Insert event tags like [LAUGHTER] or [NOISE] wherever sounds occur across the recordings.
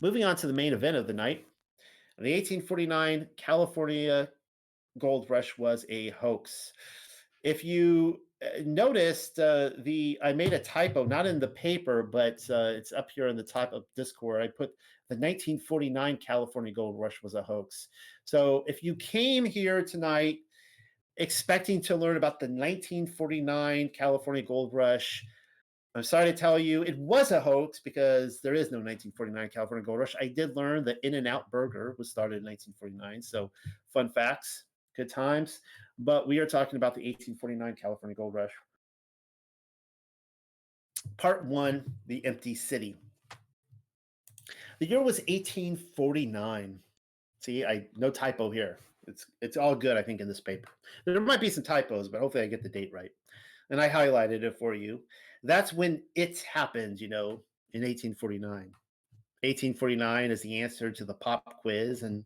Moving on to the main event of the night. The 1849 California gold rush was a hoax. If you uh, noticed uh, the I made a typo, not in the paper, but uh, it's up here in the top of Discord. I put the 1949 California gold rush was a hoax. So if you came here tonight expecting to learn about the 1949 California gold rush, I'm sorry to tell you, it was a hoax because there is no 1949 California Gold Rush. I did learn that In and Out Burger was started in 1949. So, fun facts, good times. But we are talking about the 1849 California Gold Rush. Part one The Empty City. The year was 1849. See, I no typo here. It's it's all good, I think, in this paper. There might be some typos, but hopefully I get the date right. And I highlighted it for you that's when it happened, you know, in 1849. 1849 is the answer to the pop quiz, and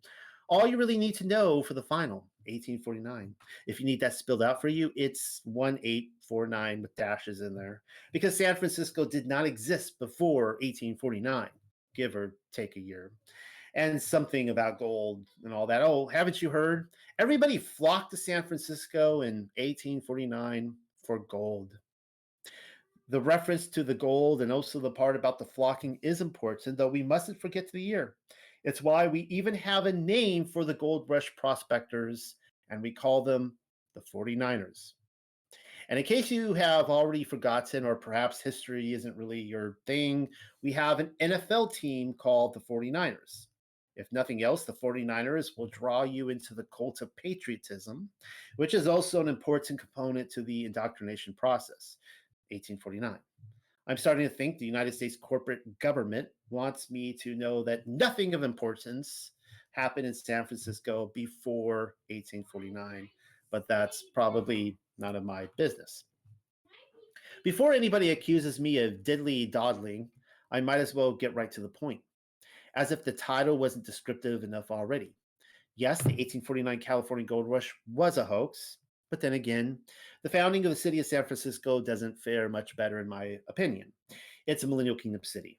all you really need to know for the final, 1849. If you need that spelled out for you, it's 1849 with dashes in there because San Francisco did not exist before 1849, give or take a year. And something about gold and all that. Oh, haven't you heard? Everybody flocked to San Francisco in 1849 for gold the reference to the gold and also the part about the flocking is important, though we mustn't forget the year. It's why we even have a name for the gold rush prospectors, and we call them the 49ers. And in case you have already forgotten, or perhaps history isn't really your thing, we have an NFL team called the 49ers. If nothing else, the 49ers will draw you into the cult of patriotism, which is also an important component to the indoctrination process. 1849. I'm starting to think the United States corporate government wants me to know that nothing of importance happened in San Francisco before 1849, but that's probably none of my business. Before anybody accuses me of diddly dawdling, I might as well get right to the point, as if the title wasn't descriptive enough already. Yes, the 1849 California Gold Rush was a hoax, but then again, the founding of the city of San Francisco doesn't fare much better, in my opinion. It's a millennial kingdom city,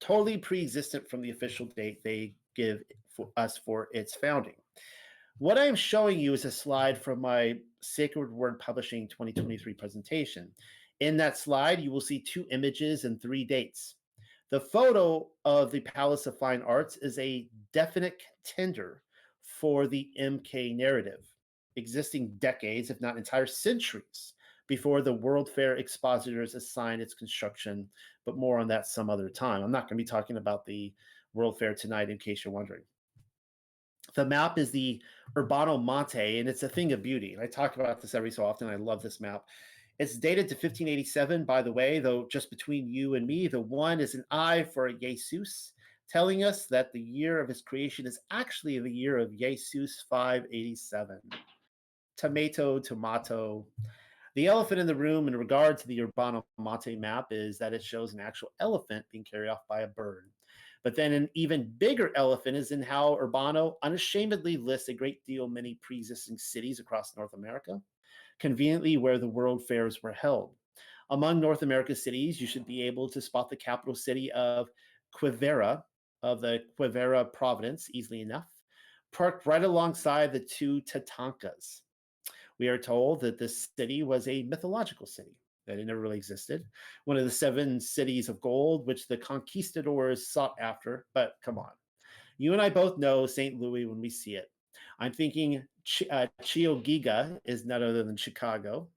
totally pre existent from the official date they give for us for its founding. What I am showing you is a slide from my Sacred Word Publishing 2023 presentation. In that slide, you will see two images and three dates. The photo of the Palace of Fine Arts is a definite contender for the MK narrative existing decades, if not entire centuries, before the World Fair expositors assigned its construction, but more on that some other time. I'm not going to be talking about the World Fair tonight, in case you're wondering. The map is the Urbano Monte, and it's a thing of beauty. And I talk about this every so often. I love this map. It's dated to 1587, by the way, though just between you and me, the one is an eye for Jesus, telling us that the year of his creation is actually the year of Jesus 587 tomato, tomato. The elephant in the room in regard to the Urbano Monte map is that it shows an actual elephant being carried off by a bird. But then an even bigger elephant is in how Urbano unashamedly lists a great deal many pre-existing cities across North America, conveniently where the world fairs were held. Among North America's cities, you should be able to spot the capital city of Quivira, of the Quivira province, easily enough, parked right alongside the two Tatankas. We are told that this city was a mythological city, that it never really existed. One of the seven cities of gold, which the conquistadors sought after. But come on, you and I both know St. Louis when we see it. I'm thinking Ch- uh, is none other than Chicago.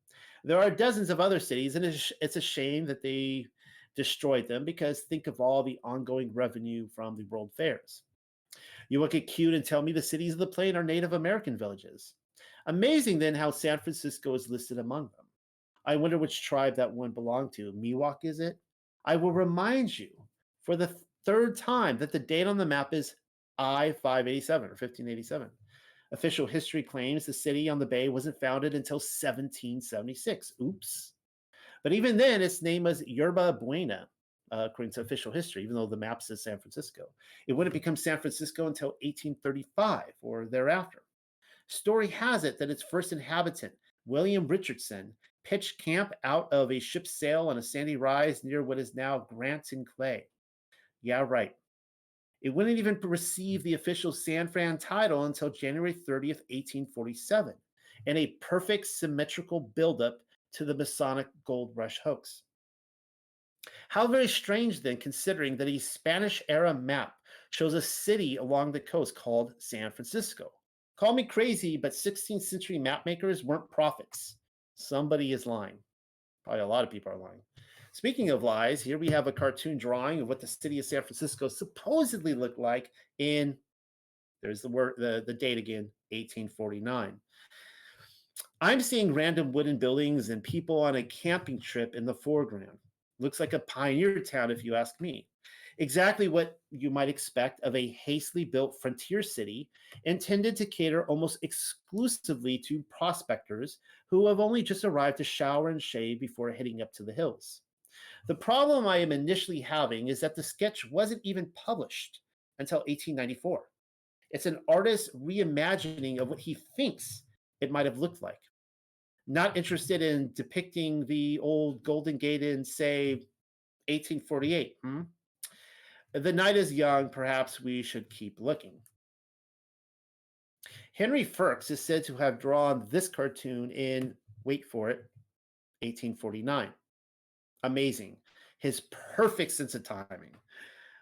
There are dozens of other cities, and it's, it's a shame that they destroyed them because think of all the ongoing revenue from the world fairs. You look at cute and tell me the cities of the plain are Native American villages. Amazing then how San Francisco is listed among them. I wonder which tribe that one belonged to. Miwok, is it? I will remind you for the third time that the date on the map is I 587 or 1587. Official history claims the city on the bay wasn't founded until 1776. Oops. But even then, its name was Yerba Buena, uh, according to official history, even though the map says San Francisco. It wouldn't become San Francisco until 1835 or thereafter. Story has it that its first inhabitant, William Richardson, pitched camp out of a ship's sail on a sandy rise near what is now Grant and Clay. Yeah, right. It wouldn't even receive the official San Fran title until January 30th, 1847, in a perfect symmetrical buildup to the Masonic gold rush hoax. How very strange, then, considering that a Spanish era map shows a city along the coast called San Francisco. Call me crazy, but 16th century mapmakers weren't prophets. Somebody is lying. Probably a lot of people are lying. Speaking of lies, here we have a cartoon drawing of what the city of San Francisco supposedly looked like in there's the word the, the date again, 1849. I'm seeing random wooden buildings and people on a camping trip in the foreground. Looks like a pioneer town, if you ask me. Exactly what you might expect of a hastily built frontier city intended to cater almost exclusively to prospectors who have only just arrived to shower and shave before heading up to the hills. The problem I am initially having is that the sketch wasn't even published until 1894. It's an artist's reimagining of what he thinks it might have looked like. Not interested in depicting the old Golden Gate in, say, 1848. Hmm? The night is young. Perhaps we should keep looking. Henry Firks is said to have drawn this cartoon in, wait for it, 1849 amazing. His perfect sense of timing.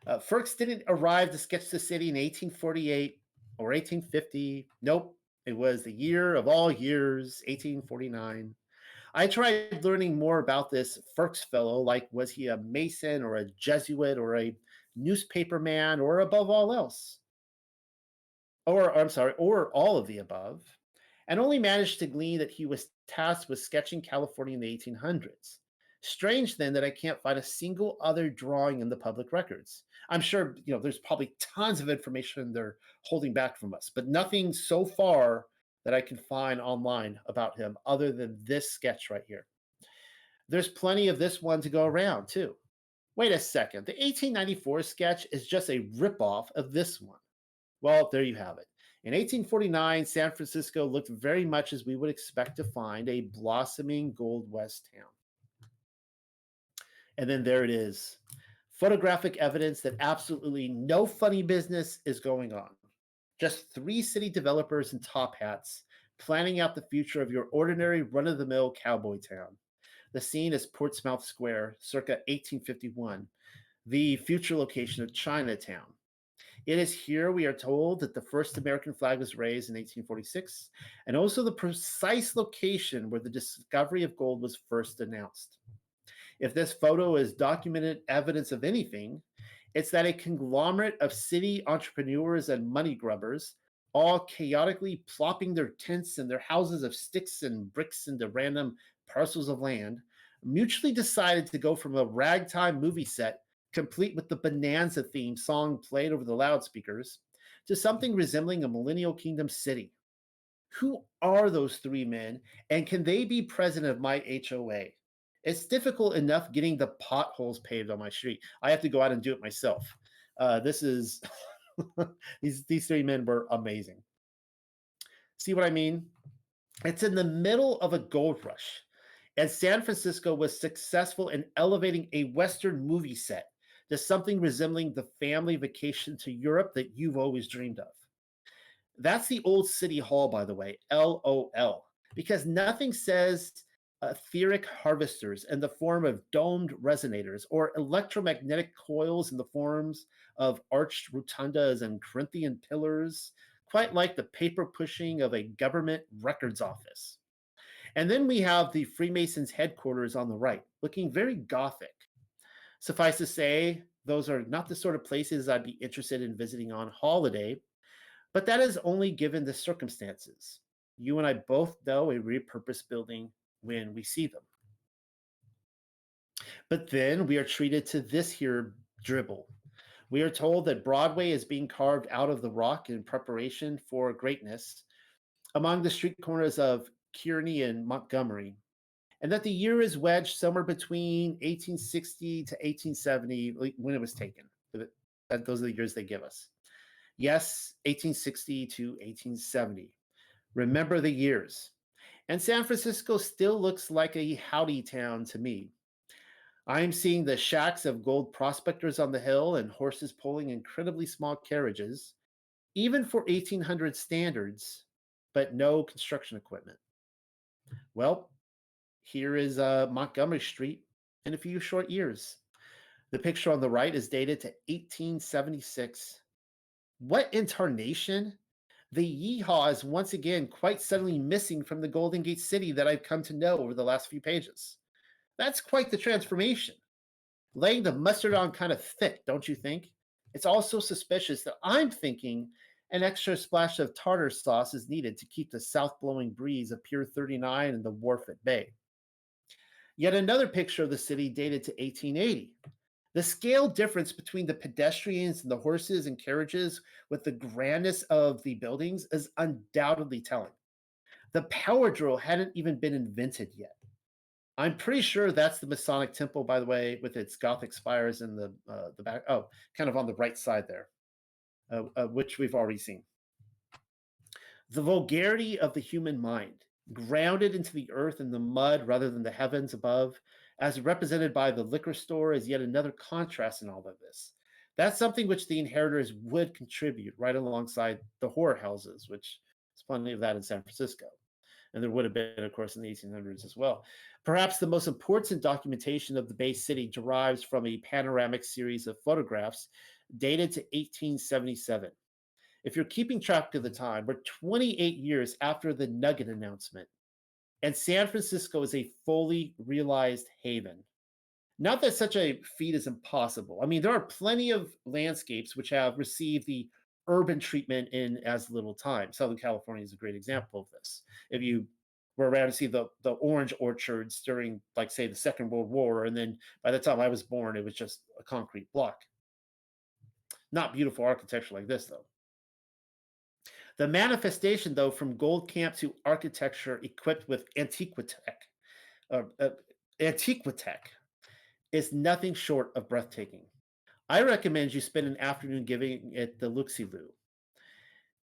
Uh, Firks didn't arrive to sketch the city in 1848 or 1850. Nope, it was the year of all years, 1849. I tried learning more about this Firks fellow, like was he a Mason or a Jesuit or a newspaper man or above all else? Or, I'm sorry, or all of the above, and only managed to glean that he was tasked with sketching California in the 1800s. Strange then that I can't find a single other drawing in the public records. I'm sure, you know, there's probably tons of information they're holding back from us, but nothing so far that I can find online about him other than this sketch right here. There's plenty of this one to go around too. Wait a second. The 1894 sketch is just a ripoff of this one. Well, there you have it. In 1849, San Francisco looked very much as we would expect to find a blossoming Gold West town. And then there it is photographic evidence that absolutely no funny business is going on. Just three city developers in top hats planning out the future of your ordinary run of the mill cowboy town. The scene is Portsmouth Square, circa 1851, the future location of Chinatown. It is here we are told that the first American flag was raised in 1846, and also the precise location where the discovery of gold was first announced. If this photo is documented evidence of anything, it's that a conglomerate of city entrepreneurs and money grubbers, all chaotically plopping their tents and their houses of sticks and bricks into random parcels of land, mutually decided to go from a ragtime movie set, complete with the Bonanza theme song played over the loudspeakers, to something resembling a millennial kingdom city. Who are those three men, and can they be president of my HOA? it's difficult enough getting the potholes paved on my street. I have to go out and do it myself. Uh, this is [LAUGHS] [LAUGHS] these these three men were amazing. See what I mean? It's in the middle of a gold rush, and San Francisco was successful in elevating a Western movie set to something resembling the family vacation to Europe that you've always dreamed of. That's the old city hall, by the way, LOL, because nothing says Uh, etheric harvesters in the form of domed resonators or electromagnetic coils in the forms of arched rotundas and Corinthian pillars, quite like the paper pushing of a government records office. And then we have the Freemasons headquarters on the right, looking very gothic. Suffice to say, those are not the sort of places I'd be interested in visiting on holiday, but that is only given the circumstances. You and I both know a repurposed building when we see them. But then we are treated to this here dribble. We are told that Broadway is being carved out of the rock in preparation for greatness among the street corners of Kearny and Montgomery, and that the year is wedged somewhere between 1860 to 1870 when it was mm. taken. That Those are the years they give us. Yes, 1860 to 1870. Remember the years. And San Francisco still looks like a howdy town to me. I'm seeing the shacks of gold prospectors on the hill and horses pulling incredibly small carriages, even for 1800 standards, but no construction equipment. Well, here is uh, Montgomery Street in a few short years. The picture on the right is dated to 1876. What incarnation? The yeehaw is once again quite suddenly missing from the Golden Gate City that I've come to know over the last few pages. That's quite the transformation. Laying the mustard on kind of thick, don't you think? It's also suspicious that I'm thinking an extra splash of tartar sauce is needed to keep the south blowing breeze of Pier 39 and the wharf at bay. Yet another picture of the city dated to 1880. The scale difference between the pedestrians and the horses and carriages with the grandness of the buildings is undoubtedly telling. The power drill hadn't even been invented yet. I'm pretty sure that's the Masonic Temple, by the way, with its Gothic spires in the uh, the back. Oh, kind of on the right side there, uh, uh, which we've already seen. The vulgarity of the human mind, grounded into the earth and the mud rather than the heavens above, as represented by the liquor store, is yet another contrast in all of this. That's something which the inheritors would contribute right alongside the whore houses, which there's plenty of that in San Francisco. And there would have been, of course, in the 1800s as well. Perhaps the most important documentation of the Bay City derives from a panoramic series of photographs dated to 1877. If you're keeping track of the time, we're 28 years after the Nugget announcement, and San Francisco is a fully realized haven. Not that such a feat is impossible. I mean, there are plenty of landscapes which have received the urban treatment in as little time. Southern California is a great example of this. If you were around to see the the orange orchards during, like, say, the Second World War, and then by the time I was born, it was just a concrete block. Not beautiful architecture like this, though. The manifestation, though, from Gold Camp to architecture equipped with Antiquitech, uh, uh, Antiquitech, is nothing short of breathtaking. I recommend you spend an afternoon giving it the looksy loo.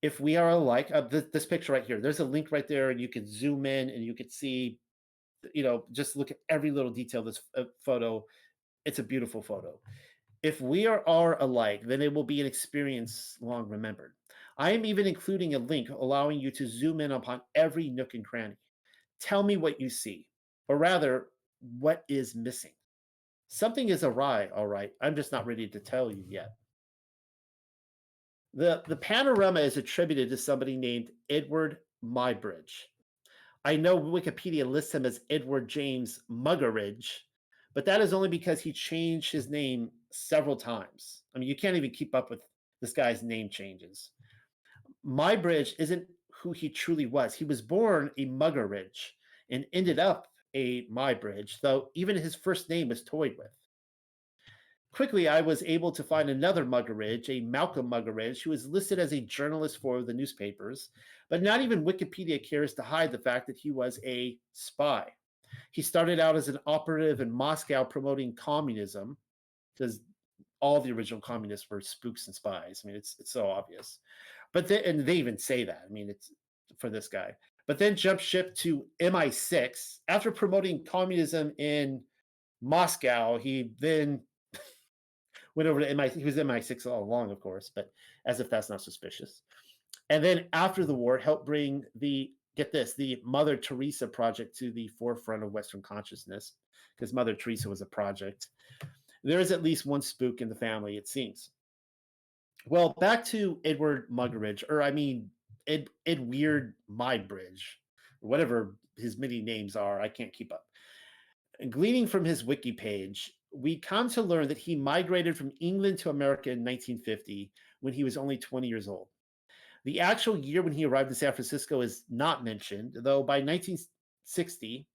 If we are alike, uh, th- this picture right here, there's a link right there, and you can zoom in and you can see, you know, just look at every little detail of this uh, photo. It's a beautiful photo. If we are, are alike, then it will be an experience long remembered. I am even including a link allowing you to zoom in upon every nook and cranny. Tell me what you see, or rather, what is missing. Something is awry, all right. I'm just not ready to tell you yet. The, the panorama is attributed to somebody named Edward Muybridge. I know Wikipedia lists him as Edward James Muggeridge, but that is only because he changed his name several times. I mean, you can't even keep up with this guy's name changes. Muybridge isn't who he truly was. He was born a Muggeridge and ended up a Muybridge, though even his first name was toyed with. Quickly, I was able to find another Muggeridge, a Malcolm Muggeridge, who is listed as a journalist for the newspapers, but not even Wikipedia cares to hide the fact that he was a spy. He started out as an operative in Moscow promoting communism, because all the original communists were spooks and spies. I mean, it's it's so obvious. But then, and they even say that. I mean, it's for this guy but then jumped ship to MI6 after promoting communism in Moscow. He then [LAUGHS] went over to MI. He was MI6 all along, of course, but as if that's not suspicious. And then after the war, helped bring the get this the Mother Teresa project to the forefront of Western consciousness because Mother Teresa was a project. There is at least one spook in the family, it seems. Well, back to Edward Muggeridge, or I mean Ed Ed Weird Muybridge, whatever his many names are. I can't keep up. Gleaning from his wiki page, we come to learn that he migrated from England to America in 1950 when he was only 20 years old. The actual year when he arrived in San Francisco is not mentioned, though by 1960,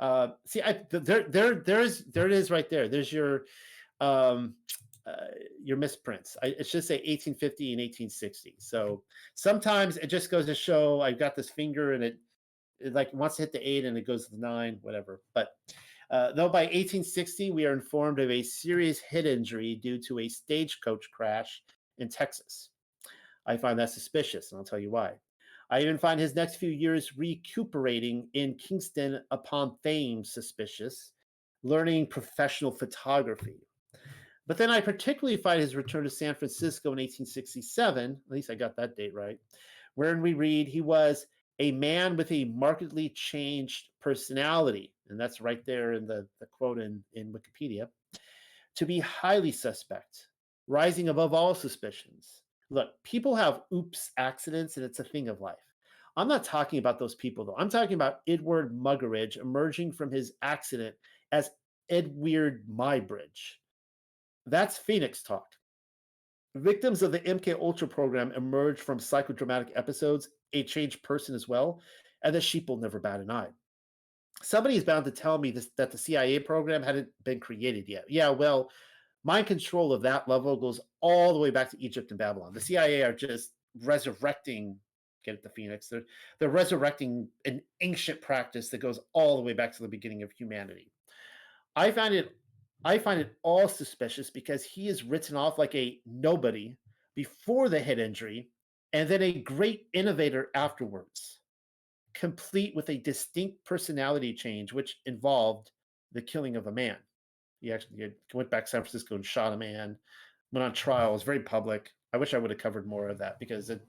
uh, see, I, there, there, there's, there it is right there. There's your, um, uh, your misprints. I, it should say 1850 and 1860. So sometimes it just goes to show I've got this finger and it, it like wants to hit the eight and it goes to the nine, whatever. But uh, though by 1860 we are informed of a serious head injury due to a stagecoach crash in Texas. I find that suspicious, and I'll tell you why. I even find his next few years recuperating in Kingston upon Thames suspicious learning professional photography. But then I particularly find his return to San Francisco in 1867, at least I got that date right, wherein we read he was a man with a markedly changed personality. And that's right there in the, the quote in, in Wikipedia to be highly suspect, rising above all suspicions. Look, people have oops accidents, and it's a thing of life. I'm not talking about those people, though. I'm talking about Edward Muggeridge emerging from his accident as Edward Muybridge. That's Phoenix talk. Victims of the MK Ultra program emerge from psychodramatic episodes, a changed person as well, and the sheep will never bat an eye. Somebody is bound to tell me this, that the CIA program hadn't been created yet. Yeah, well, mind control of that level goes all the way back to Egypt and Babylon. The CIA are just resurrecting, get it, the Phoenix. They're they're resurrecting an ancient practice that goes all the way back to the beginning of humanity. I find it I find it all suspicious because he is written off like a nobody before the head injury and then a great innovator afterwards, complete with a distinct personality change, which involved the killing of a man. He actually went back to San Francisco and shot a man, went on trial, it was very public. I wish I would have covered more of that because it,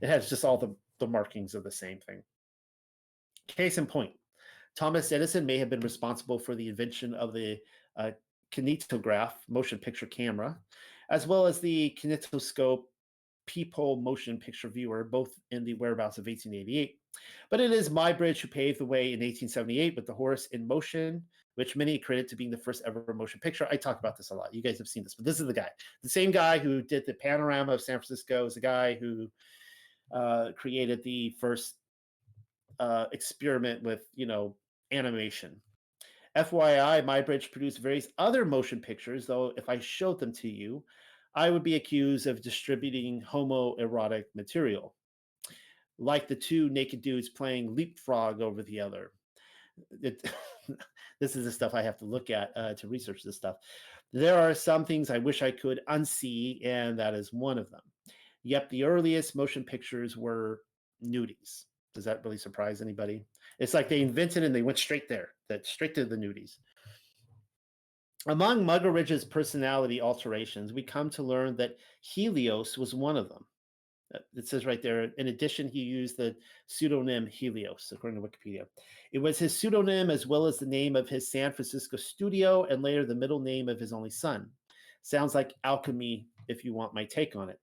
it has just all the, the markings of the same thing. Case in point, Thomas Edison may have been responsible for the invention of the uh, kinetograph motion picture camera, as well as the kinetoscope peephole motion picture viewer, both in the whereabouts of 1888. But it is Muybridge who paved the way in 1878 with the horse in motion, which many credit to being the first ever motion picture. I talk about this a lot. You guys have seen this, but this is the guy. The same guy who did the panorama of San Francisco is the guy who uh, created the first uh, experiment with, you know, animation. FYI, Muybridge produced various other motion pictures, though if I showed them to you, I would be accused of distributing homoerotic material, like the two naked dudes playing leapfrog over the other. It, [LAUGHS] this is the stuff I have to look at uh, to research this stuff. There are some things I wish I could unsee, and that is one of them. Yep, the earliest motion pictures were nudies. Does that really surprise anybody? It's like they invented and they went straight there, that straight to the nudies. Among Muggeridge's personality alterations, we come to learn that Helios was one of them. Uh, it says right there, in addition, he used the pseudonym Helios, according to Wikipedia. It was his pseudonym as well as the name of his San Francisco studio and later the middle name of his only son. Sounds like alchemy, if you want my take on it.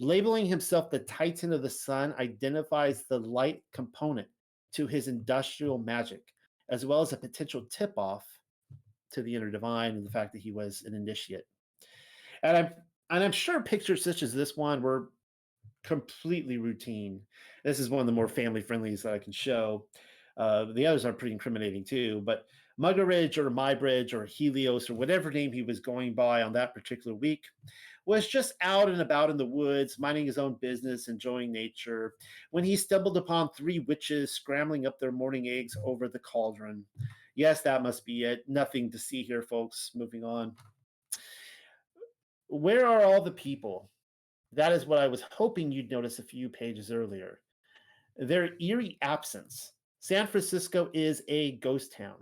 Labeling himself the Titan of the Sun identifies the light component to his industrial magic, as well as a potential tip off to the inner divine and the fact that he was an initiate. And I'm and I'm sure pictures such as this one were completely routine. This is one of the more family friendlies that I can show. Uh, the others are pretty incriminating too, but Muggeridge or Muybridge or Helios or whatever name he was going by on that particular week was just out and about in the woods, minding his own business, enjoying nature, when he stumbled upon three witches scrambling up their morning eggs over the cauldron. Yes, that must be it. Nothing to see here, folks. Moving on. Where are all the people? That is what I was hoping you'd notice a few pages earlier. Their eerie absence. San Francisco is a ghost town.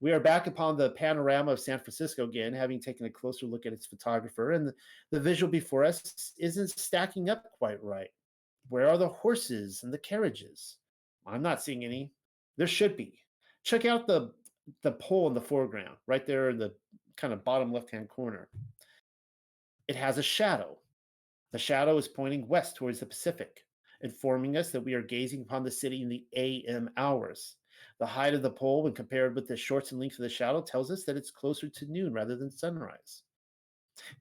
We are back upon the panorama of San Francisco again, having taken a closer look at its photographer, and the, the visual before us isn't stacking up quite right. Where are the horses and the carriages? I'm not seeing any. There should be. Check out the the pole in the foreground, right there in the kind of bottom left hand corner. It has a shadow. The shadow is pointing west towards the Pacific, informing us that we are gazing upon the city in the AM hours. The height of the pole, when compared with the shorts and length of the shadow, tells us that it's closer to noon rather than sunrise.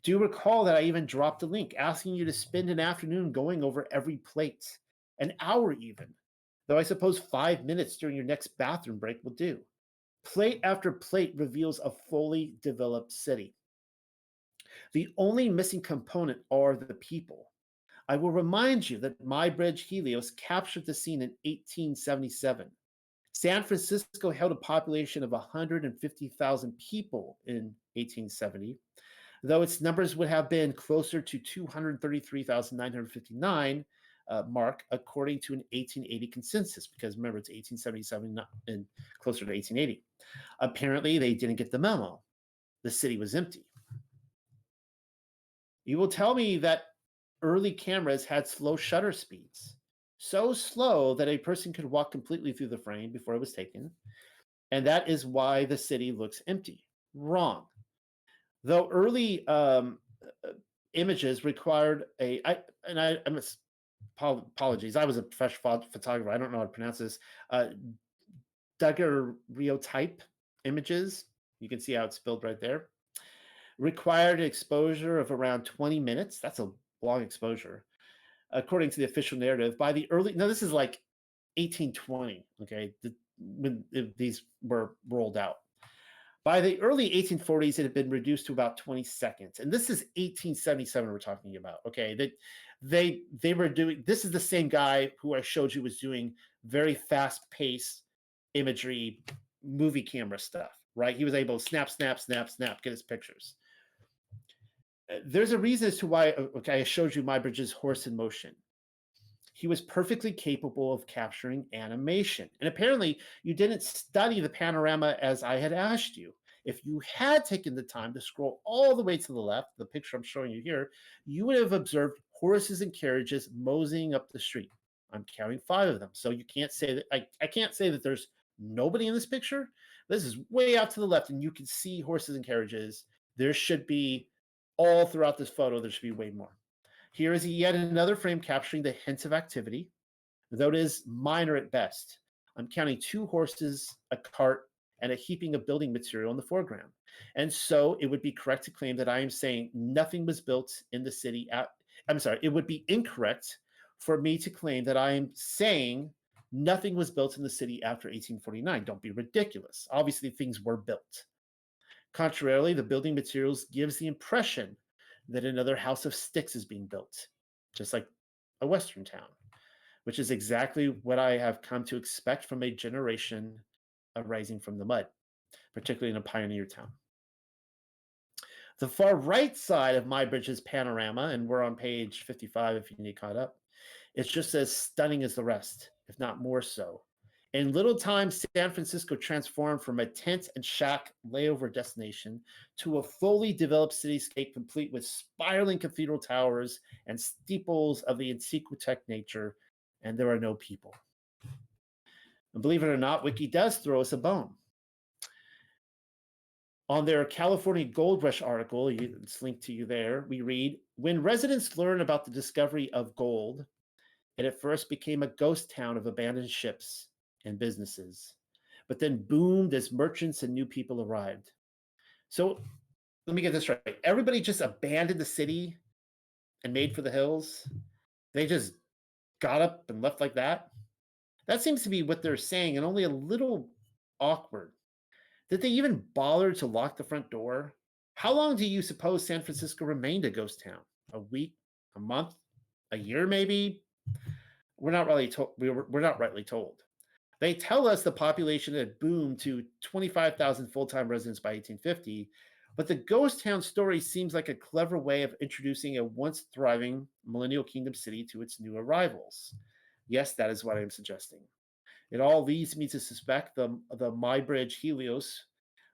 Do you recall that I even dropped a link asking you to spend an afternoon going over every plate? An hour, even. Though I suppose five minutes during your next bathroom break will do. Plate after plate reveals a fully developed city. The only missing component are the people. I will remind you that Muybridge Helios captured the scene in 1877. San Francisco held a population of 150,000 people in 1870, though its numbers would have been closer to 233,959 uh, mark according to an 1880 consensus, because remember, it's 1877 and closer to 1880. Apparently, they didn't get the memo. The city was empty. You will tell me that early cameras had slow shutter speeds, so slow that a person could walk completely through the frame before it was taken. And that is why the city looks empty. Wrong. Though early um, uh, images required a, I, and I, I'm apologies. I was a professional photographer. I don't know how to pronounce this. Uh, daguerreotype images. You can see how it's spelled right there. Required exposure of around 20 minutes. That's a long exposure, according to the official narrative. By the early, now this is like 1820. Okay, the, when these were rolled out. By the early 1840s, it had been reduced to about 20 seconds, and this is 1877. We're talking about. Okay, that they, they were doing. This is the same guy who I showed you was doing very fast-paced imagery, movie camera stuff. Right, he was able to snap, snap, snap, snap, get his pictures. Uh, there's a reason as to why. Okay, I showed you Muybridge's horse in motion he was perfectly capable of capturing animation. And apparently, you didn't study the panorama as I had asked you. If you had taken the time to scroll all the way to the left, the picture I'm showing you here, you would have observed horses and carriages moseying up the street. I'm counting five of them. So you can't say that I, I can't say that there's nobody in this picture. This is way out to the left, and you can see horses and carriages. There should be all throughout this photo, there should be way more. Here is yet another frame capturing the hints of activity, though it is minor at best. I'm counting two horses, a cart, and a heaping of building material in the foreground. And so it would be correct to claim that I am saying nothing was built in the city. At, I'm sorry, it would be incorrect for me to claim that I am saying nothing was built in the city after 1849. Don't be ridiculous. Obviously, things were built. Contrarily, the building materials gives the impression that another house of sticks is being built, just like a Western town, which is exactly what I have come to expect from a generation arising from the mud, particularly in a pioneer town. The far right side of Muybridge's panorama, and we're on page 55 if you need caught up, it's just as stunning as the rest, if not more so. In little time, San Francisco transformed from a tent and shack layover destination to a fully developed cityscape complete with spiraling cathedral towers and steeples of the Encyclotech nature, and there are no people. And believe it or not, Wiki does throw us a bone. On their California Gold Rush article, it's linked to you there, we read When residents learn about the discovery of gold, it at first became a ghost town of abandoned ships and businesses, but then boomed as merchants and new people arrived. So let me get this right. Everybody just abandoned the city and made for the hills. They just got up and left like that. That seems to be what they're saying, and only a little awkward. Did they even bother to lock the front door? How long do you suppose San Francisco remained a ghost town? A week, a month, a year, maybe? We're not really told. We're, we're not rightly told. They tell us the population had boomed to 25,000 full time residents by 1850, but the ghost town story seems like a clever way of introducing a once thriving millennial kingdom city to its new arrivals. Yes, that is what I'm suggesting. It all leads me to suspect the, the Muybridge Helios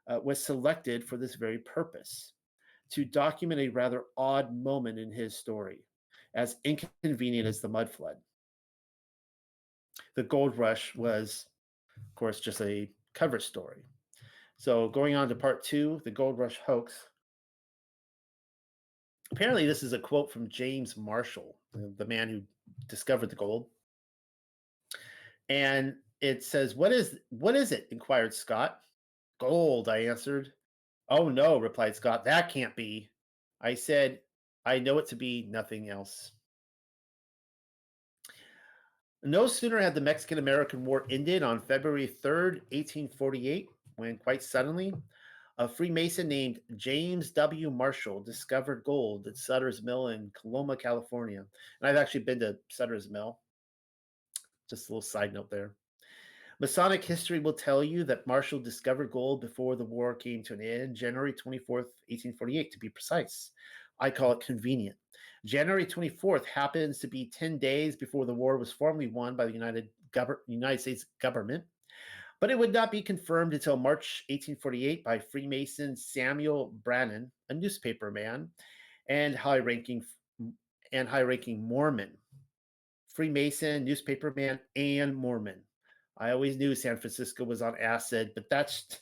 uh, was selected for this very purpose to document a rather odd moment in his story, as inconvenient as the mud flood the gold rush was, of course, just a cover story. So going on to part two, the gold rush hoax. Apparently, this is a quote from James Marshall, the man who discovered the gold. And it says, "What is what is it?" inquired Scott. Gold, I answered. Oh no, replied Scott. That can't be. I said, I know it to be nothing else. No sooner had the Mexican American War ended on February 3rd, 1848, when quite suddenly a Freemason named James W. Marshall discovered gold at Sutter's Mill in Coloma, California. And I've actually been to Sutter's Mill. Just a little side note there. Masonic history will tell you that Marshall discovered gold before the war came to an end, January 24th, 1848, to be precise. I call it convenient. January 24th happens to be 10 days before the war was formally won by the United, United States government, but it would not be confirmed until March 1848 by Freemason Samuel Brannan, a newspaper man and high-ranking and high-ranking Mormon. Freemason, newspaper man, and Mormon. I always knew San Francisco was on acid, but that's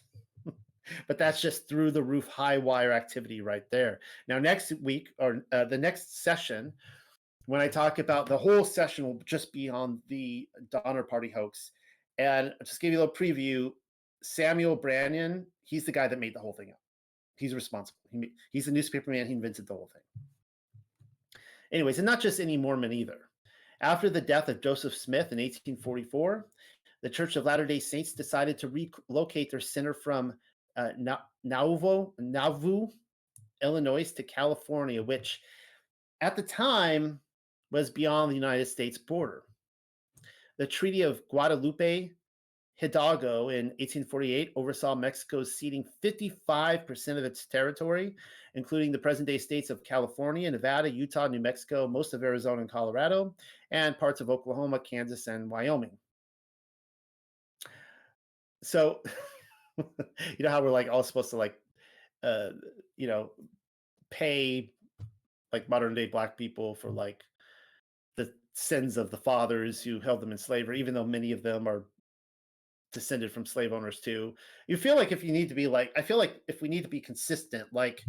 but that's just through the roof high wire activity right there. Now, next week or uh, the next session, when I talk about the whole session, will just be on the Donner Party hoax. And just give you a little preview. Samuel Brannan, he's the guy that made the whole thing up. He's responsible. He, he's a newspaper man. He invented the whole thing. Anyways, and not just any Mormon either. After the death of Joseph Smith in 1844, the Church of Latter day Saints decided to relocate their center from uh, Nauvoo, Nauvoo, Illinois to California, which at the time was beyond the United States border. The Treaty of Guadalupe Hidalgo in 1848 oversaw Mexico ceding 55% of its territory, including the present day states of California, Nevada, Utah, New Mexico, most of Arizona and Colorado, and parts of Oklahoma, Kansas, and Wyoming. So, [LAUGHS] [LAUGHS] you know how we're like all supposed to like, uh, you know, pay like modern day black people for like the sins of the fathers who held them in slavery, even though many of them are descended from slave owners too. You feel like if you need to be like, I feel like if we need to be consistent, like,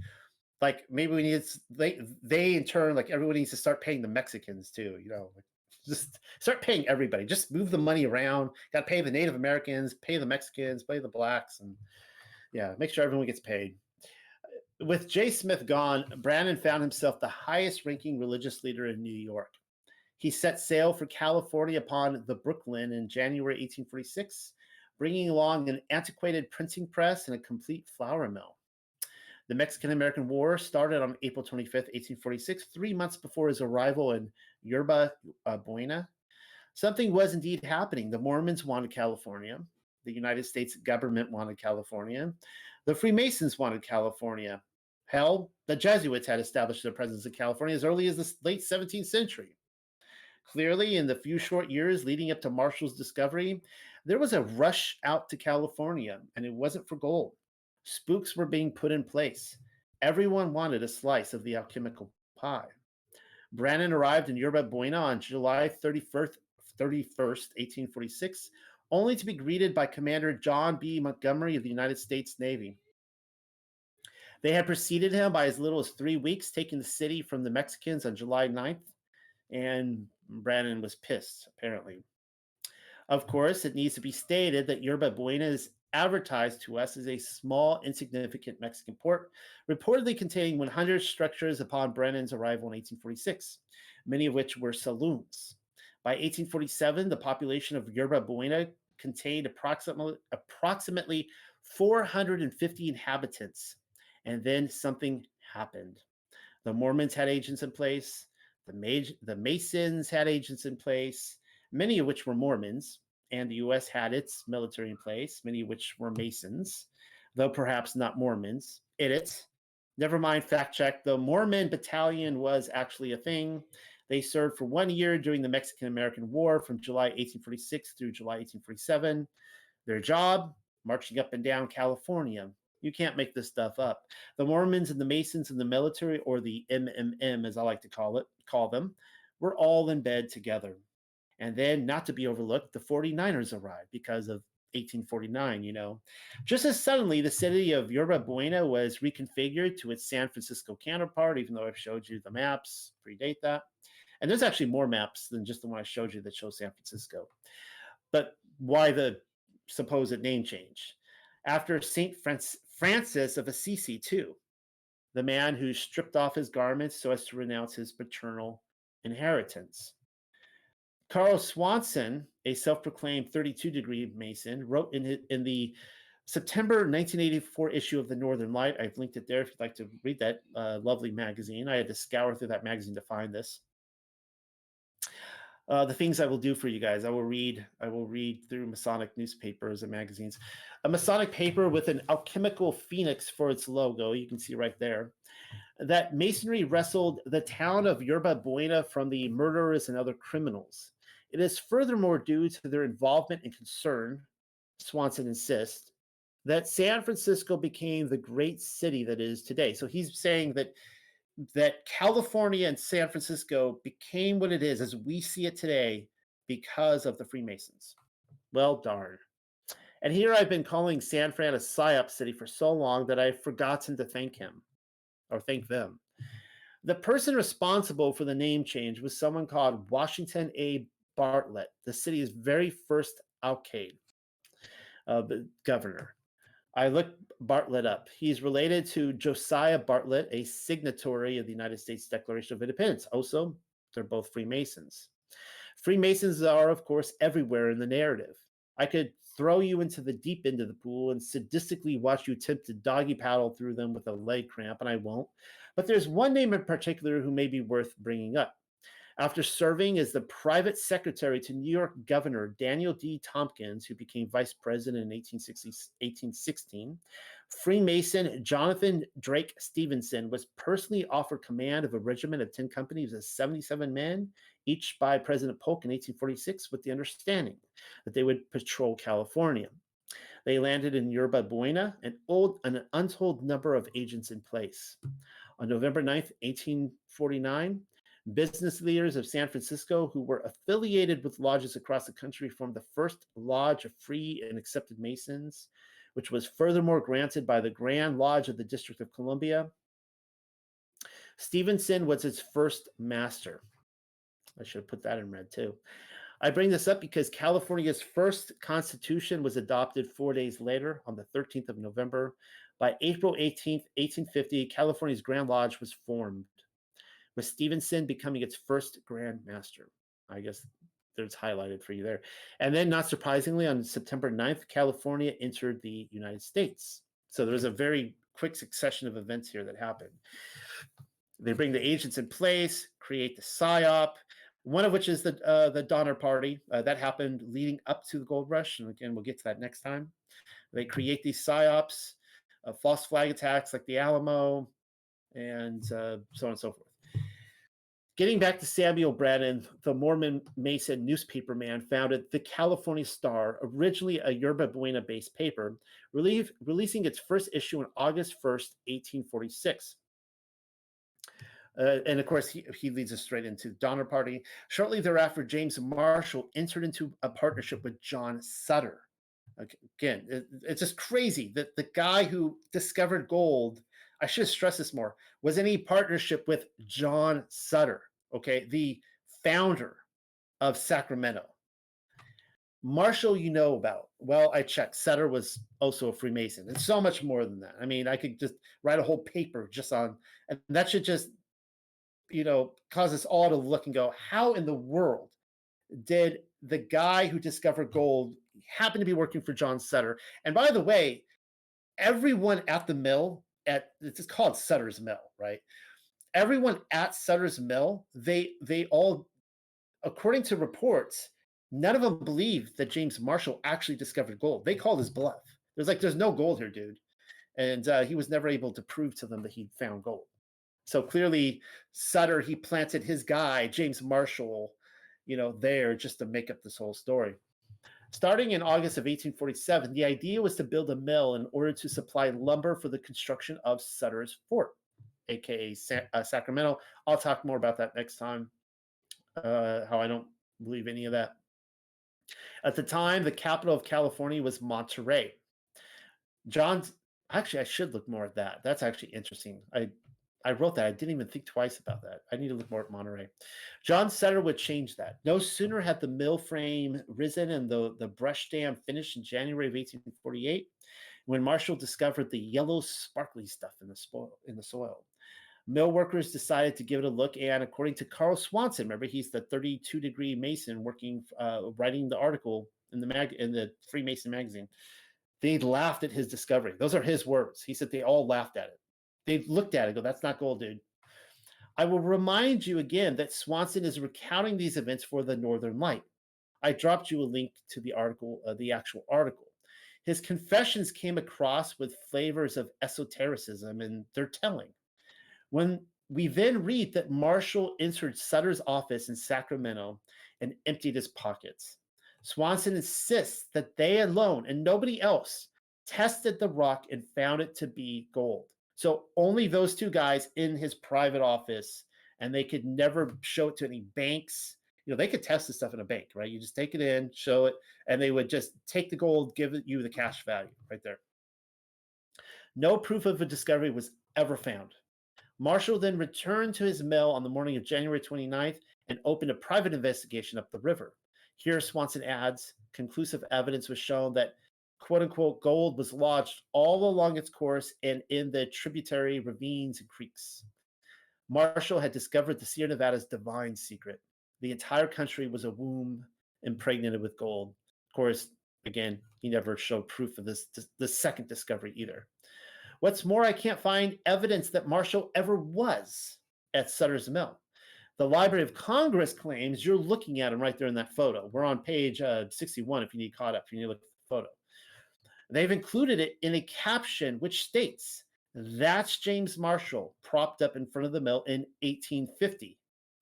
like maybe we need they they in turn like everyone needs to start paying the Mexicans too. You know, like just start paying everybody. Just move the money around. Got to pay the Native Americans, pay the Mexicans, pay the blacks, and yeah, make sure everyone gets paid. With Jay Smith gone, Brannan found himself the highest ranking religious leader in New York. He set sail for California upon the Brooklyn in January 1846, bringing along an antiquated printing press and a complete flour mill. The Mexican American War started on April 25, 1846, three months before his arrival in Yerba uh, Buena. Something was indeed happening. The Mormons wanted California. The United States government wanted California. The Freemasons wanted California. Hell, the Jesuits had established their presence in California as early as the late 17th century. Clearly, in the few short years leading up to Marshall's discovery, there was a rush out to California, and it wasn't for gold. Spooks were being put in place. Everyone wanted a slice of the alchemical pie. Brannan arrived in Yerba Buena on July 31st, 31st, 1846, only to be greeted by Commander John B. Montgomery of the United States Navy. They had preceded him by as little as three weeks, taking the city from the Mexicans on July 9th, and Brannan was pissed, apparently. Of course, it needs to be stated that Yerba Buena is advertised to us as a small, insignificant Mexican port, reportedly containing 100 structures upon Brannan's arrival in 1846, many of which were saloons. By 1847, the population of Yerba Buena contained approximately, approximately 450 inhabitants. And then something happened. The Mormons had agents in place, the, Mag- the Masons had agents in place, many of which were Mormons, and the US had its military in place, many of which were Masons, though perhaps not Mormons. It, never mind, fact check. The Mormon battalion was actually a thing. They served for one year during the Mexican American War from July 1846 through July 1847. Their job, marching up and down California. You can't make this stuff up. The Mormons and the Masons and the military, or the MMM as I like to call it, call them, were all in bed together. And then, not to be overlooked, the 49ers arrived because of 1849, you know. Just as suddenly, the city of Yerba Buena was reconfigured to its San Francisco counterpart, even though I've showed you the maps, predate that. And there's actually more maps than just the one I showed you that shows San Francisco. But why the supposed name change? After St. Francis of Assisi, too, the man who stripped off his garments so as to renounce his paternal inheritance. Karl Swanson, a self-proclaimed 32 degree Mason, wrote in his, in the September 1984 issue of the Northern Light. I've linked it there if you'd like to read that uh, lovely magazine. I had to scour through that magazine to find this. uh, the things I will do for you guys. I will read. I will read through Masonic newspapers and magazines. A Masonic paper with an alchemical phoenix for its logo. You can see right there. That Masonry wrestled the town of Yerba Buena from the murderers and other criminals. It is furthermore due to their involvement and concern, Swanson insists, that San Francisco became the great city that is today. So he's saying that that California and San Francisco became what it is as we see it today because of the Freemasons. Well, darn. And here I've been calling San Fran a psyop city for so long that I've forgotten to thank him or thank them. The person responsible for the name change was someone called Washington A. Bartlett, the city's very first alcalde, uh, governor. I looked Bartlett up. He's related to Josiah Bartlett, a signatory of the United States Declaration of Independence. Also, they're both Freemasons. Freemasons are, of course, everywhere in the narrative. I could throw you into the deep end of the pool and sadistically watch you attempt to doggy paddle through them with a leg cramp, and I won't. But there's one name in particular who may be worth bringing up. After serving as the private secretary to New York Governor Daniel D. Tompkins, who became vice president in 1816, Freemason Jonathan Drake Stevenson was personally offered command of a regiment of 10 companies of 77 men, each by President Polk in 1846, with the understanding that they would patrol California. They landed in Yerba Buena, and old, an untold number of agents in place. On November 9th, 1849, Business leaders of San Francisco who were affiliated with lodges across the country formed the first lodge of free and accepted Masons, which was furthermore granted by the Grand Lodge of the District of Columbia. Stevenson was its first master. I should have put that in red too. I bring this up because California's first constitution was adopted four days later on the 13th of November. By April 18th, 1850, California's Grand Lodge was formed with Stevenson becoming its first Grand Master. I guess there's highlighted for you there. And then, not surprisingly, on September 9th, California entered the United States. So there was a very quick succession of events here that happened. They bring the agents in place, create the PSYOP, one of which is the uh, the Donner Party. Uh, that happened leading up to the gold rush. And again, we'll get to that next time. They create these PSYOPs, uh, false flag attacks like the Alamo, and uh, so on and so forth. Getting back to Samuel Brannan, the Mormon Mason newspaper man founded the California Star, originally a Yerba Buena based paper, relieve, releasing its first issue on August 1st, 1846. Uh, and of course, he, he leads us straight into the Donner Party. Shortly thereafter, James Marshall entered into a partnership with John Sutter. Again, it, it's just crazy that the guy who discovered gold, I should stress this more, was in a partnership with John Sutter okay, the founder of Sacramento. Marshall, you know about. Well, I checked. Sutter was also a Freemason, and so much more than that. I mean, I could just write a whole paper just on, and that should just, you know, cause us all to look and go, how in the world did the guy who discovered gold happen to be working for John Sutter? And by the way, everyone at the mill at it's called Sutter's Mill, right? Everyone at Sutter's Mill, they they all, according to reports, none of them believed that James Marshall actually discovered gold. They called his bluff. There's like, there's no gold here, dude, and uh, he was never able to prove to them that he'd found gold. So clearly, Sutter he planted his guy James Marshall, you know, there just to make up this whole story. Starting in August of 1847, the idea was to build a mill in order to supply lumber for the construction of Sutter's Fort aka Sa- uh, Sacramento. I'll talk more about that next time. Uh, how I don't believe any of that. At the time, the capital of California was Monterey. John's actually, I should look more at that. That's actually interesting. I I wrote that. I didn't even think twice about that. I need to look more at Monterey. John Sutter would change that. No sooner had the mill frame risen and the, the brush dam finished in January of 1848 when Marshall discovered the yellow sparkly stuff in the spoil in the soil. Mill workers decided to give it a look, and according to Carl Swanson, remember he's the 32 degree Mason working, uh, writing the article in the mag in the Freemason magazine. They laughed at his discovery. Those are his words. He said they all laughed at it. They looked at it, go, "That's not gold, dude." I will remind you again that Swanson is recounting these events for the Northern Light. I dropped you a link to the article, uh, the actual article. His confessions came across with flavors of esotericism in their telling. When we then read that Marshall entered Sutter's office in Sacramento and emptied his pockets. Swanson insists that they alone and nobody else tested the rock and found it to be gold. So only those two guys in his private office, and they could never show it to any banks. You know, they could test the stuff in a bank, right? You just take it in, show it, and they would just take the gold, give it you the cash value right there. No proof of a discovery was ever found. Marshall then returned to his mill on the morning of January 29th and opened a private investigation up the river. Here, Swanson adds conclusive evidence was shown that quote unquote gold was lodged all along its course and in the tributary ravines and creeks. Marshall had discovered the Sierra Nevada's divine secret. The entire country was a womb impregnated with gold. Of course, again, he never showed proof of this, the second discovery either. What's more, I can't find evidence that Marshall ever was at Sutter's Mill. The Library of Congress claims you're looking at him right there in that photo. We're on page uh, 61 if you need caught up, if you need to look at the photo. They've included it in a caption which states, That's James Marshall propped up in front of the mill in 1850.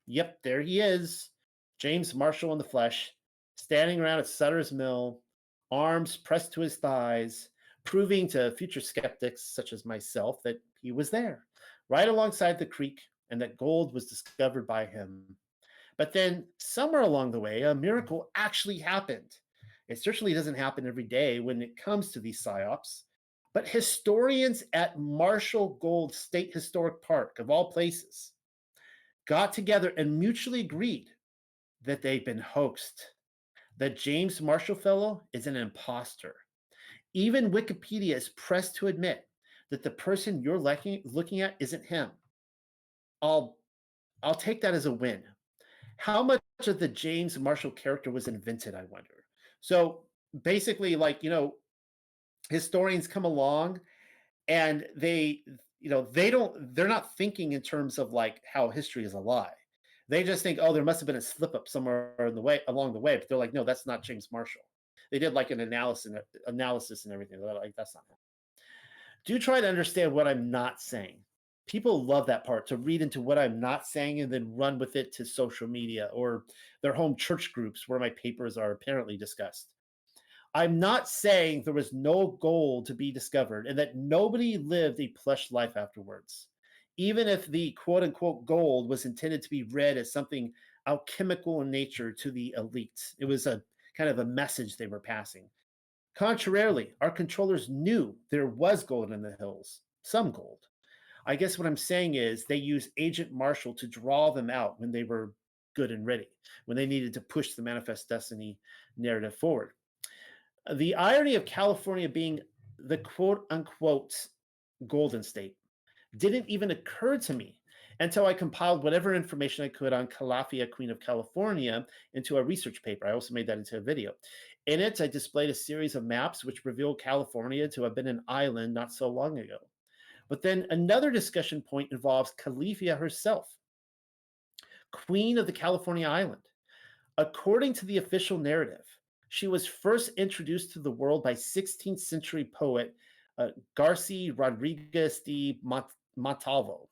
Yep, there he is. James Marshall in the flesh, standing around at Sutter's Mill, arms pressed to his thighs, proving to future skeptics such as myself that he was there, right alongside the creek and that gold was discovered by him. But then, somewhere along the way, a mm. miracle actually happened. It certainly doesn't happen every day when it comes to these psyops. But historians at Marshall Gold State Historic Park, of all places, got together and mutually agreed that they've been hoaxed. That James Marshall fellow is an impostor. Even Wikipedia is pressed to admit that the person you're looking at isn't him. I'll I'll take that as a win. How much of the James Marshall character was invented, I wonder. So basically, like, you know, historians come along and they, you know, they don't, they're not thinking in terms of like how history is a lie. They just think, oh, there must have been a slip up somewhere in the way along the way. But they're like, no, that's not James Marshall. They did like an analysis analysis and everything. They're like, that's not him. Do try to understand what I'm not saying people love that part to read into what I'm not saying and then run with it to social media or their home church groups where my papers are apparently discussed. I'm not saying there was no gold to be discovered and that nobody lived a plush life afterwards. Even if the quote unquote gold was intended to be read as something alchemical in nature to the elite, it was a kind of a message they were passing. Contrarily, our controllers knew there was gold in the hills, some gold. I guess what I'm saying is they use Agent Marshall to draw them out when they were good and ready, when they needed to push the Manifest Destiny narrative forward. The irony of California being the quote unquote Golden State didn't even occur to me until I compiled whatever information I could on Calafia, Queen of California, into a research paper. I also made that into a video. In it, I displayed a series of maps which revealed California to have been an island not so long ago. But then another discussion point involves Calafia herself, queen of the California island. According to the official narrative, she was first introduced to the world by 16th century poet uh, Garci Rodriguez de Montalvo.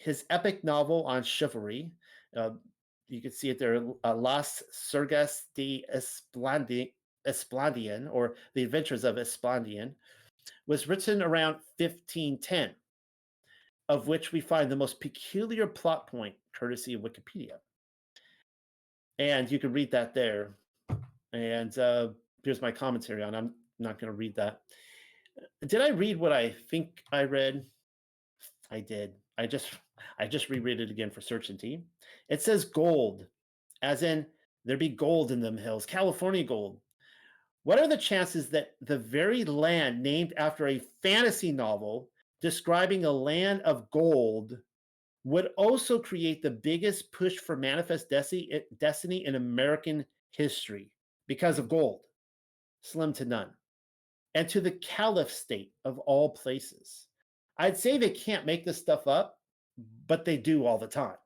His epic novel on chivalry, uh, you can see it there, uh, Las Sergas de Esplandian, or The Adventures of Esplandian, was written around 1510, of which we find the most peculiar plot point, courtesy of Wikipedia. And you can read that there. And uh, here's my commentary on. I'm not going to read that. Did I read what I think I read? I did. I just I just reread it again for certainty. It says gold, as in there be gold in them hills, California gold. What are the chances that the very land named after a fantasy novel describing a land of gold would also create the biggest push for manifest eh, destiny in American history because of gold? Slim to none. And to the caliph state of all places. I'd say they can't make this stuff up, but they do all the time.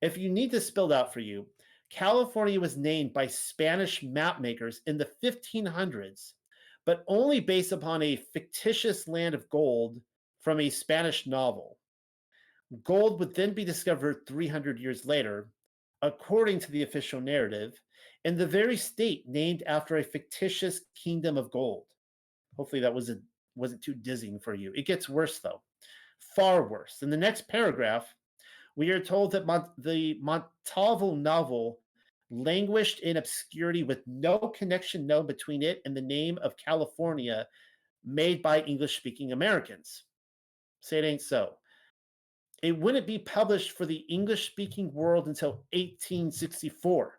If you need this spelled out for you, California was named by Spanish mapmakers in the 1500s, but only based upon a fictitious land of gold from a Spanish novel. Gold would then be discovered 300 years later, according to the official narrative, in the very state named after a fictitious kingdom of gold. Hopefully that wasn't wasn't too dizzying for you. It gets worse though, far worse. In the next paragraph, we are told that Mont- the Montalvo novel languished in obscurity with no connection known between it and the name of California made by English speaking Americans. Say it ain't so. It wouldn't be published for the English speaking world until 1864.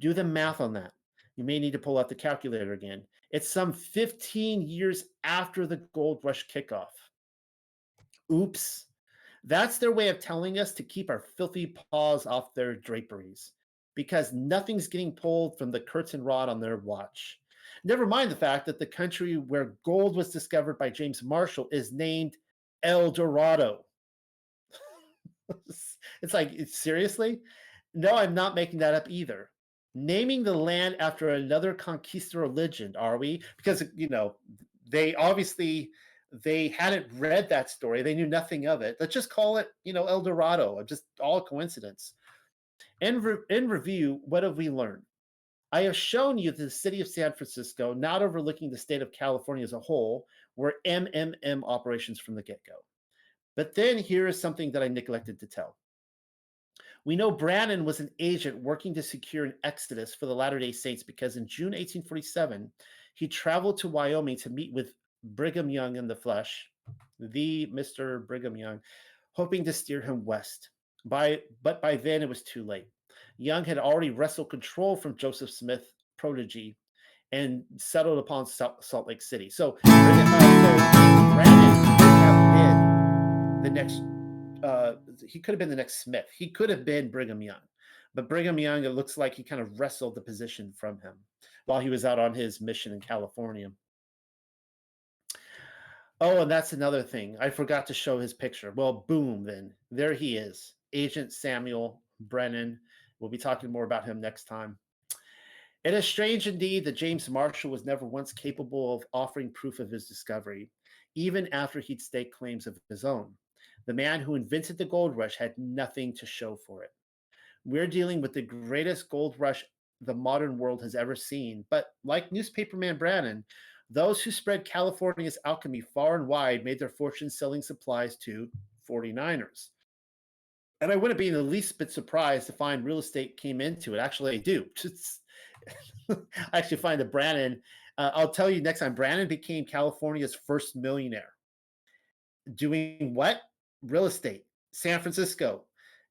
Do the math on that. You may need to pull out the calculator again. It's some 15 years after the gold rush kickoff. Oops. That's their way of telling us to keep our filthy paws off their draperies because nothing's getting pulled from the curtain rod on their watch. Never mind the fact that the country where gold was discovered by James Marshall is named El Dorado. [LAUGHS] it's like, seriously? No, I'm not making that up either. Naming the land after another conquistador legend, are we? Because, you know, they obviously they hadn't read that story. They knew nothing of it. Let's just call it, you know, El Dorado. Just all coincidence. In, re- in review, what have we learned? I have shown you the city of San Francisco, not overlooking the state of California as a whole, were MMM operations from the get go. But then here is something that I neglected to tell. We know Brannan was an agent working to secure an exodus for the Latter day Saints because in June 1847, he traveled to Wyoming to meet with Brigham Young in the flesh, the Mr. Brigham Young, hoping to steer him west. By but by then it was too late. Young had already wrestled control from Joseph Smith protege and settled upon Salt, Lake City. So, so Brannan could have been the next. Uh, he could have been the next Smith. He could have been Brigham Young, but Brigham Young, it looks like he kind of wrestled the position from him while he was out on his mission in California. Oh, and that's another thing. I forgot to show his picture. Well, boom, then there he is, Agent Samuel Brannan. We'll be talking more about him next time. It is strange indeed that James Marshall was never once capable of offering proof of his discovery, even after he'd staked claims of his own. The man who invented the gold rush had nothing to show for it. We're dealing with the greatest gold rush the modern world has ever seen, but like newspaperman Brannan, those who spread California's alchemy far and wide made their fortunes selling supplies to 49ers. And I wouldn't be in the least bit surprised to find real estate came into it. Actually, I do. [LAUGHS] I actually find that Brannan, uh, I'll tell you next time, Brannan became California's first millionaire. Doing what? Real estate. San Francisco.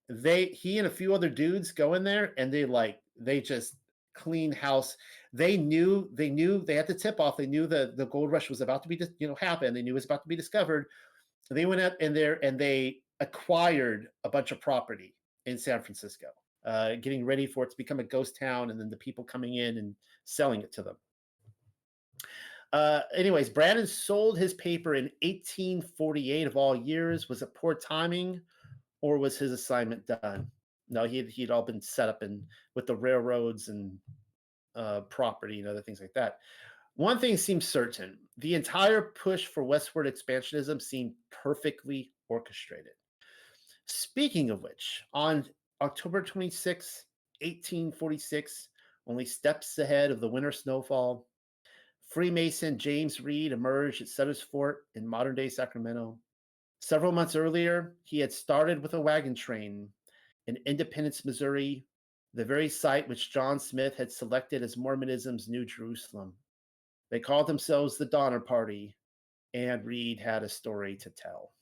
They he and a few other dudes go in there and they like they just clean house. They knew they knew they had the tip off. They knew the the gold rush was about to be you know happen. They knew it was about to be discovered. They went out in there and they acquired a bunch of property in San Francisco, uh, getting ready for it to become a ghost town, and then the people coming in and selling it to them. Uh, anyways, Brannan sold his paper in 1848 of all years. Was it poor timing, or was his assignment done? No, he he'd all been set up in with the railroads and uh, property and other things like that. One thing seems certain: the entire push for westward expansionism seemed perfectly orchestrated. Speaking of which, on October 26, 1846, only steps ahead of the winter snowfall, Freemason James Reed emerged at Sutter's Fort in modern day Sacramento. Several months earlier, he had started with a wagon train in Independence, Missouri, the very site which John Smith had selected as Mormonism's New Jerusalem. They called themselves the Donner Party, and Reed had a story to tell.